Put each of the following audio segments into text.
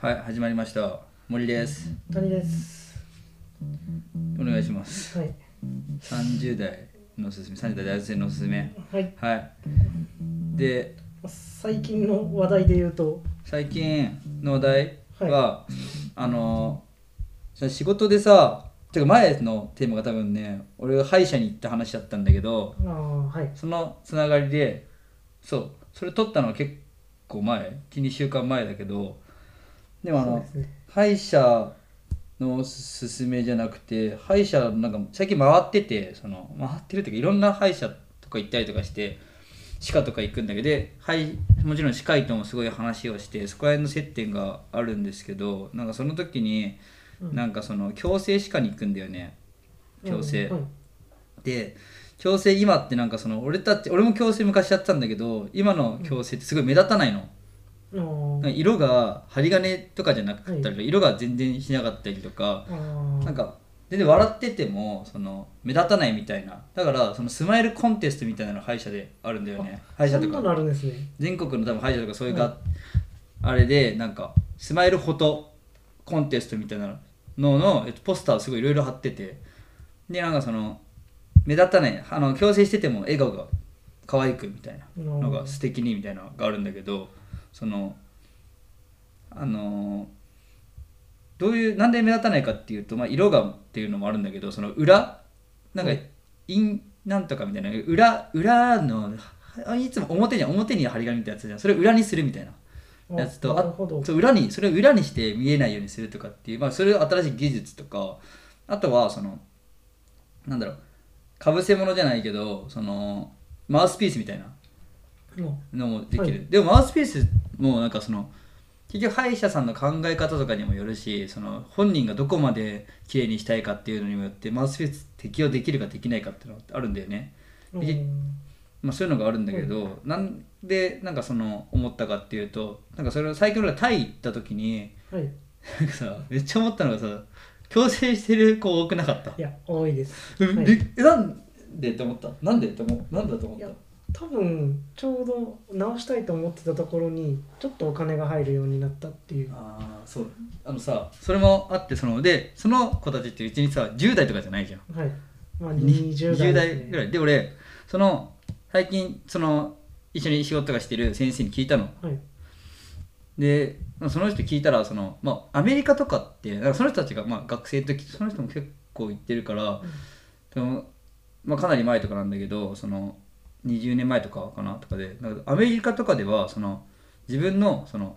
はい始まりました。森です。谷です。お願いします。はい。30代のおすすめ。30代大学生のおすすめ。はい。はい。で最近の話題で言うと、最近の話題は、あのその仕事でさてか前のテーマが多分ね俺が歯医者に行った話だったんだけどああ、はい。そのつながりでそう。それ撮ったのは結構前。12週間前だけどでもあのね。歯医者のおすすめじゃなくて歯医者なんか最近回っててその回ってるっていうかいろんな歯医者とか行ったりとかして歯科とか行くんだけどではいもちろん歯科医ともすごい話をしてそこら辺の接点があるんですけどなんかその時にうんなんかその矯正歯科に行くんだよね矯正、うんはい。で矯正今ってなんかその俺たち俺も矯正昔やってたんだけど今の矯正ってすごい目立たないの、色が針金とかじゃなかったり、は色が全然しなかったりとか。なんか全然笑っててもその目立たないみたいな。だからそのスマイルコンテストみたいなの歯医者であるんだよね。歯医者とか。あるんですね。全国の多分歯医者とかそういうが、はい。あれでなんかスマイルフォトコンテストみたいなのの、えっと、ポスターすごいいろいろ貼ってて。でなんかその目立たないあの矯正してても笑顔が可愛くみたいなのが素敵にみたいなのがあるんだけどそのあのどういうなんで目立たないかっていうと、まあ、色がっていうのもあるんだけどその裏なんかはい。インなんとかみたいな裏裏のあいつも表に表に針金みたいなやつじゃん。それを裏にするみたいな。やつとあ。そう裏にそれを裏にして見えないようにするとかっていう、まあ、それを新しい技術とかあとはそのなんだろうかぶせ物じゃないけどそのマウスピースみたいなうん。のもできる、はい。でもマウスピースもなんかその結局歯医者さんの考え方とかにもよるしその本人がどこまで綺麗にしたいかっていうのにもよってマウスピース適用できるかできないかっていうのがあるんだよね、まあ、そういうのがあるんだけど、なんでなんかその思ったかっていうとなんかそれを最近俺がタイ行った時にはい。なんかさめっちゃ思ったのがさ矯正してる子多くなかった？いや、多いです。えはい。なんでって思った？なんでって思う？なんだと思った？多分ちょうど直したいと思ってたところにちょっとお金が入るようになったっていう。ああそう。あのさそれもあってそのでその子たちってうちにさ10代とかじゃないじゃん。はい。まあに20代。20代ぐらい。で俺その最近その一緒に仕事とかしてる先生に聞いたの。はい。でその人聞いたらその、まあ、アメリカとかってなんかその人たちが、まあ、学生の時その人も結構行ってるから、でもまあ、かなり前とかなんだけどその20年前とかかなとかでアメリカとかではその自分のその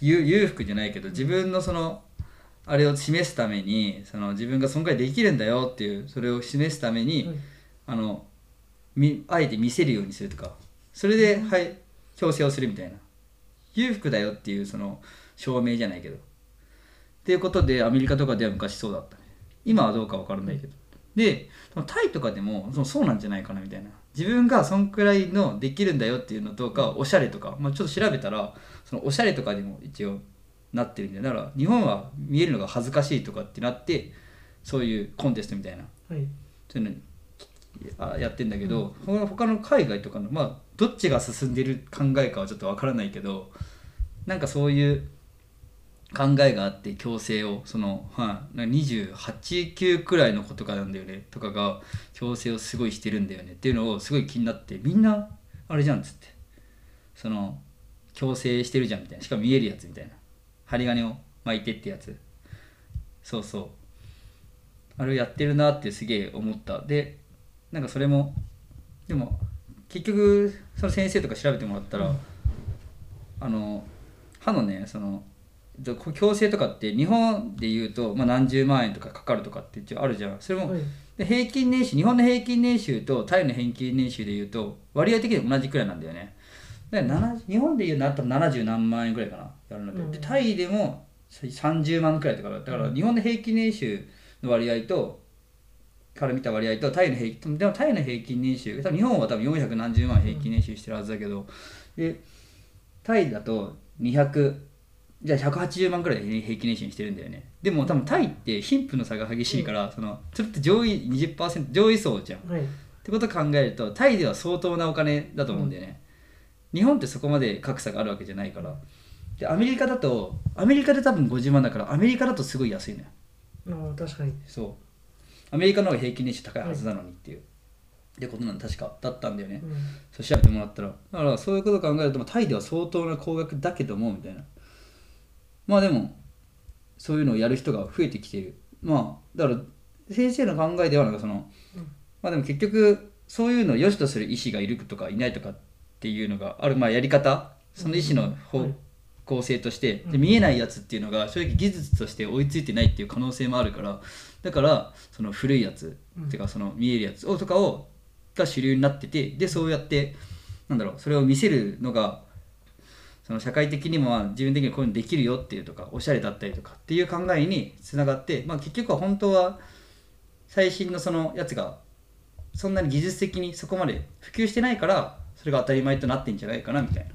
裕裕福じゃないけど自分のそのあれを示すためにその自分がそんくらいできるんだよっていうそれを示すために、はい。あのみあえて見せるようにするとか。それで、はい強制をするみたいな。裕福だよっていうその証明じゃないけど。っていうことでアメリカとかでは昔そうだったね。今はどうか分からないけどでタイとかでもそのそうなんじゃないかなみたいな。自分がそんくらいのできるんだよっていうのとかおしゃれとか、まあ、ちょっと調べたらそのおしゃれとかにも一応なってるんだよだから日本は見えるのが恥ずかしいとかってなってそういうコンテストみたいな。はい。そういうのあやってんだけど、他の他の海外とかのまあどっちが進んでる考えかはちょっとわからないけどなんかそういう考えがあって強制をその、はい、28級くらいの子とかなんだよねとかが強制をすごいしてるんだよねっていうのをすごい気になってみんなあれじゃんっつって。その強制してるじゃんみたいな。しかも見えるやつみたいな。針金を巻いてってやつ。そうそう。あれをやってるなってすげえ思った。でなんかそれもでも結局その先生とか調べてもらったら、うんあの歯のねその矯正とかって日本で言うと、まあ、何十万円とかかかるとかって一応あるじゃん。それも、はい。で平均年収日本の平均年収とタイの平均年収で言うと割合的に同じくらいなんだよね。だから70日本で言うとなったら70何万円くらいかなやるので,、うん。でタイでも30万くらいとかだから日本の平均年収の割合とから見た割合とタイの平均でもタイの平均年収多分日本は多分400何十万平均年収してるはずだけど、でタイだと200じゃあ180万くらいで平均年収にしてるんだよね。でも多分タイって貧富の差が激しいから、そのそれって上位20%上位層じゃん。っはい。てことを考えるとタイでは相当なお金だと思うんだよね、日本ってそこまで格差があるわけじゃないから。でアメリカだとアメリカで多分50万だからアメリカだとすごい安いのよ。ああ確かに。そう。アメリカの方が平均年収高いはずなのにっていう、ってことなん確かだったんだよね、うん。そう調べてもらったら。だからそういうことを考えるとまあタイでは相当な高額だけどもみたいなまあでもそういうのをやる人が増えてきてる。まあだから先生の考えではなんかその、うん。まあでも結局そういうのを良しとする医師がいるとかいないとかっていうのがある。まあやり方。その医師の方はい。向性として、見えないやつっていうのが正直技術として追いついてないっていう可能性もあるから。だからその古いやつ、うん。っていうかその見えるやつをとかをが主流になってて。でそうやってなんだろうそれを見せるのがその社会的にもまあ自分的にこういうのできるよっていうとかおしゃれだったりとかっていう考えにつながって、まあ、結局は本当は最新のそのやつがそんなに技術的にそこまで普及してないからそれが当たり前となってんじゃないかなみたい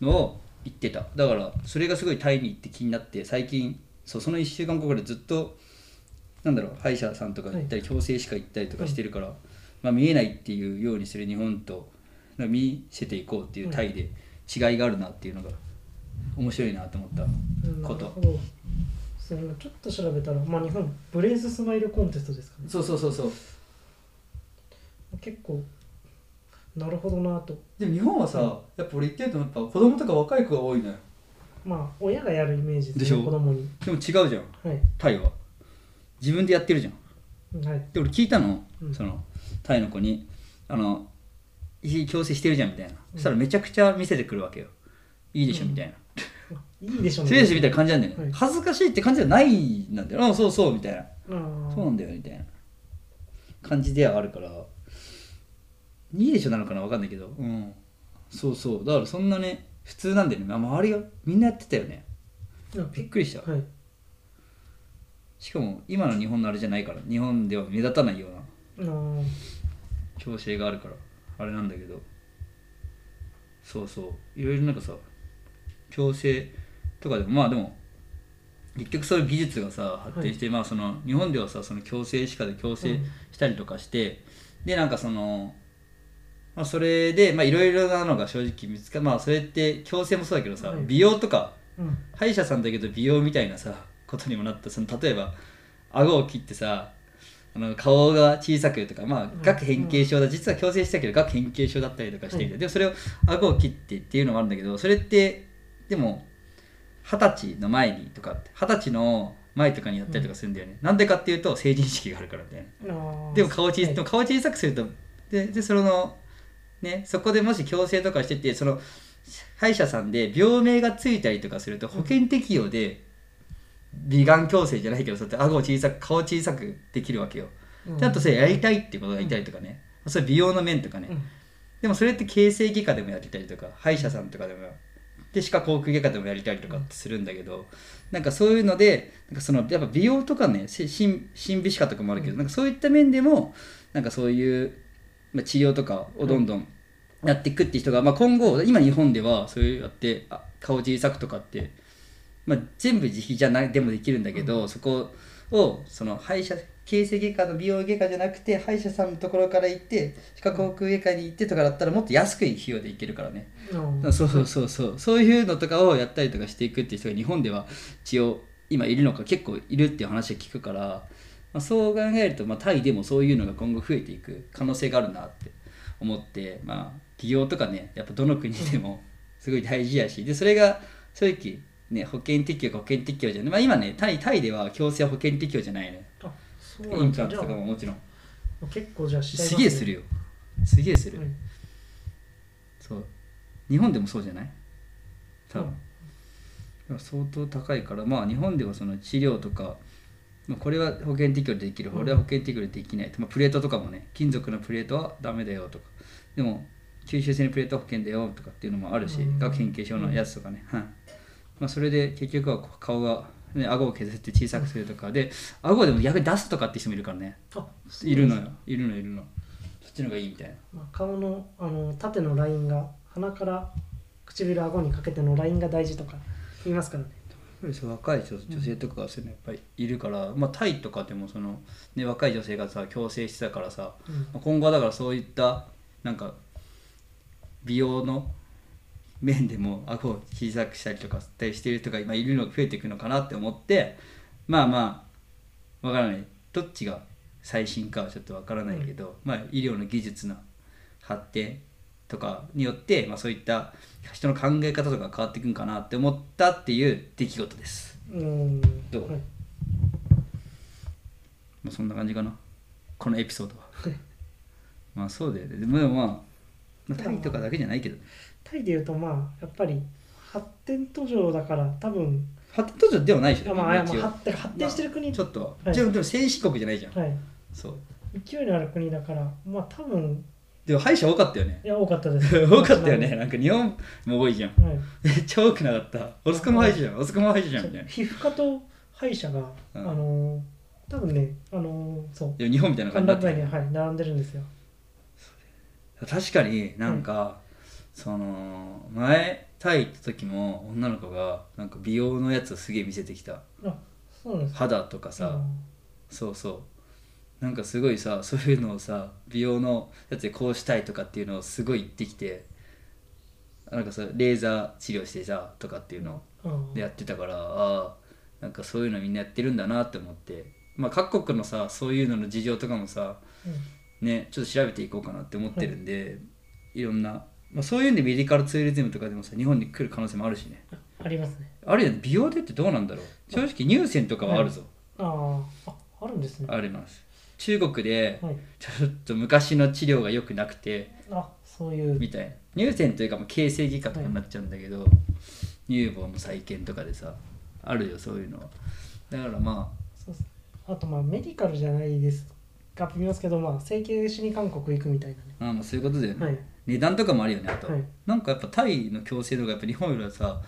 なのを言ってた。だからそれがすごいタイに行って気になって最近そうその1週間後からずっとなんだろう歯医者さんとか行ったり矯正歯科行ったりとかしてるから、まあ、見えないっていうようにする日本と見せていこうっていうタイで違いがあるなっていうのが面白いなと思ったこと。そう今ちょっと調べたら、まあ、日本ブレイズスマイルコンテストですかね。そうそうそうそう。結構なるほどなと。でも日本はさ、やっぱ俺言ってるとやっぱ子供とか若い子が多いのよ。まあ親がやるイメージですねでしょ？子供に。でも違うじゃん。はい。タイは。自分でやってるじゃん。はい。で俺聞いたの、うん。そのタイの子に。あの「いい矯正してるじゃん」みたいな、そしたらめちゃくちゃ見せてくるわけよ。いいでしょみたいな。あ いいでしょ「失礼しみたいな感じなんだよね、はい。恥ずかしいって感じじゃないなんだよ。あそうそうみたいな。そうなんだよみたいな。感じではあるから。いいでしょなのかな分かんないけど。うん。そうそう。だからそんなね普通なんだよね。まあ周りがみんなやってたよね。びっくりした。はい。しかも今の日本のあれじゃないから。日本では目立たないようなあー強制があるからあれなんだけど。そうそう。いろいろなんかさ強制とかでもまあでも結局そういう技術がさ発展して、まあその日本ではさその強制歯科で強制したりとかして、でなんかそのまあそれでまあいろいろなのが正直見つかまあそれって強制もそうだけどさ、はい。美容とかうん。歯医者さんだけど美容みたいなさことにもなった。その例えば顎を切ってさあの顔が小さくとかまあん。顎変形症だ、実は矯正したけど顎変形症だったりとかしていて、はいでもそれを顎を切ってっていうのもあるんだけどそれってでも二十歳の前にとか二十歳の前とかにやったりとかするんだよね、なんでかっていうと成人式があるからみたいな。でも顔小さ、はい。顔小さくするとででそのねそこでもし矯正とかしててその歯医者さんで病名がついたりとかすると保険適用で美顔矯正じゃないけどそうやって顎を小さく顔小さくできるわけよ、うん。ちゃんとそれやりたいっていうことがいたりとかね、それ美容の面とかね、うん。でもそれって形成外科でもやりたりとか歯医者さんとかでもで歯科口腔外科でもやりたりとかってするんだけど、なんかそういうのでなんかそのやっぱ美容とかねし心心美歯科とかもあるけど、なんかそういった面でもなんかそういう、まあ、治療とかをどんどん。やっていくっていう人が、まあ、今後今日本ではそういうやってあ顔小さくとかって、まあ、全部自費じゃないでもできるんだけど、そこをその歯医者形成外科の美容外科じゃなくて歯医者さんのところから行って歯科口腔外科に行ってとかだったらもっと安くい費用で行けるからね。あーそうそうそうそう。そういうのとかをやったりとかしていくっていう人が日本では一応今いるのか結構いるっていう話を聞くから、まあ、そう考えると、まあ、タイでもそういうのが今後増えていく可能性があるなって思ってまあ企業とかねやっぱどの国でもすごい大事やしでそれが正直ね保険適用か保険適用じゃない、まあ、今ねタイタイでは強制は保険適用じゃないねあそうなインプラントとかももちろん。あ結構じゃあしちゃいますすげえするよ。すげえする、はい。そう。日本でもそうじゃない？多分、うん。相当高いからまあ日本ではその治療とか、まあ、これは保険適用でできる。うん。これは保険適用でできない、まあ、プレートとかもね金属のプレートはダメだよとか。でも吸収性のプレートは保険だよとかっていうのもあるしうん。顎変形症のやつとかね、はいまあ、それで結局は顔が、ね、顎を削って小さくするとかで顎でも逆に出すとかって人もいるからね。あいるのよ。いるのいるの。そっちの方がいいみたいな。まあ、顔のあの縦のラインが鼻から唇顎にかけてのラインが大事とか言いますからね。若い女女性とかがそういうのやっぱりいるから、まあ、タイとかでもその、ね、若い女性がさ矯正してたからさ、うん。まあ今後はだからそういったなんか美容の面でも顎を小さくしたりとかしたりしてる人が今いるのが増えていくのかなって思ってまあまあわからない。どっちが最新かはちょっとわからないけど、まあ医療の技術の発展とかによって、まあ、そういった人の考え方とか変わっていくんかなって思ったっていう出来事です、うん。どう？はい。まあ、そんな感じかな。このエピソードは。まあそうだよね。でもまあまあタイとかだけじゃないけど。タイでいうとまあやっぱり発展途上だから多分発展途上ではないでしょ。まあ、まあ発展発展してる国、ちょっと、はい。でも先進国じゃないじゃん、はい。そう。勢いのある国だからまあ多分でも歯医者多かったよね。いや多かったです。多かったよね。なんか日本も多いじゃん。はい。めっちゃ多くなかった。おつかも歯医者じゃん。おつかも歯医者じゃんみたいな。皮膚科と歯医者が、うん。あのー多分ねあのーそう。日本みたいな感歓じになってる楽街に、はい、並んでるんですよ確かになんか、その前タイ行った時も女の子がなんか美容のやつをすげえ見せてきた。あそうなんですか？肌とかさ、そうそう。なんかすごいさそういうのをさ美容のやつでこうしたいとかっていうのをすごい言ってきてなんかさレーザー治療してさとかっていうのうん。うんでやってたからああなんかそういうのみんなやってるんだなって思って。まあ各国のさそういうのの事情とかもさねちょっと調べていこうかなって思ってるんで、い、ろんな、まあ、そういうんでメディカルツーリズムとかでもさ日本に来る可能性もあるしね。ありますね。あるよね。美容でってどうなんだろう。正直乳腺とかはあるぞ、あーああるんですね。あります。中国ではい。ちょっと昔の治療が良くなくてあそういう。みたいな。乳腺というかもう形成外科とかになっちゃうんだけど、乳房の再建とかでさあるよそういうのは。だからまそうっす。あとまあメディカルじゃないですか微妙ですけどまあ整形しに韓国行くみたいあまあまあそういうことだよね、なね値段とかもあるよねあと、はい。なんかやっぱタイの矯正度がやっぱ日本よりはさ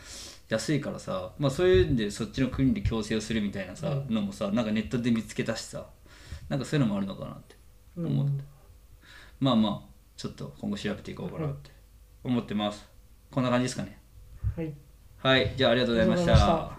安いからさ、まあ、そういうんでそっちの国で矯正をするみたいなさ、うんのもさなんかネットで見つけたしさなんかそういうのもあるのかなってはい思って。まあまあちょっと今後調べていこうかなって思ってます。こんな感じですかね。はい。はいじゃあありがとうございましありがとうございましたた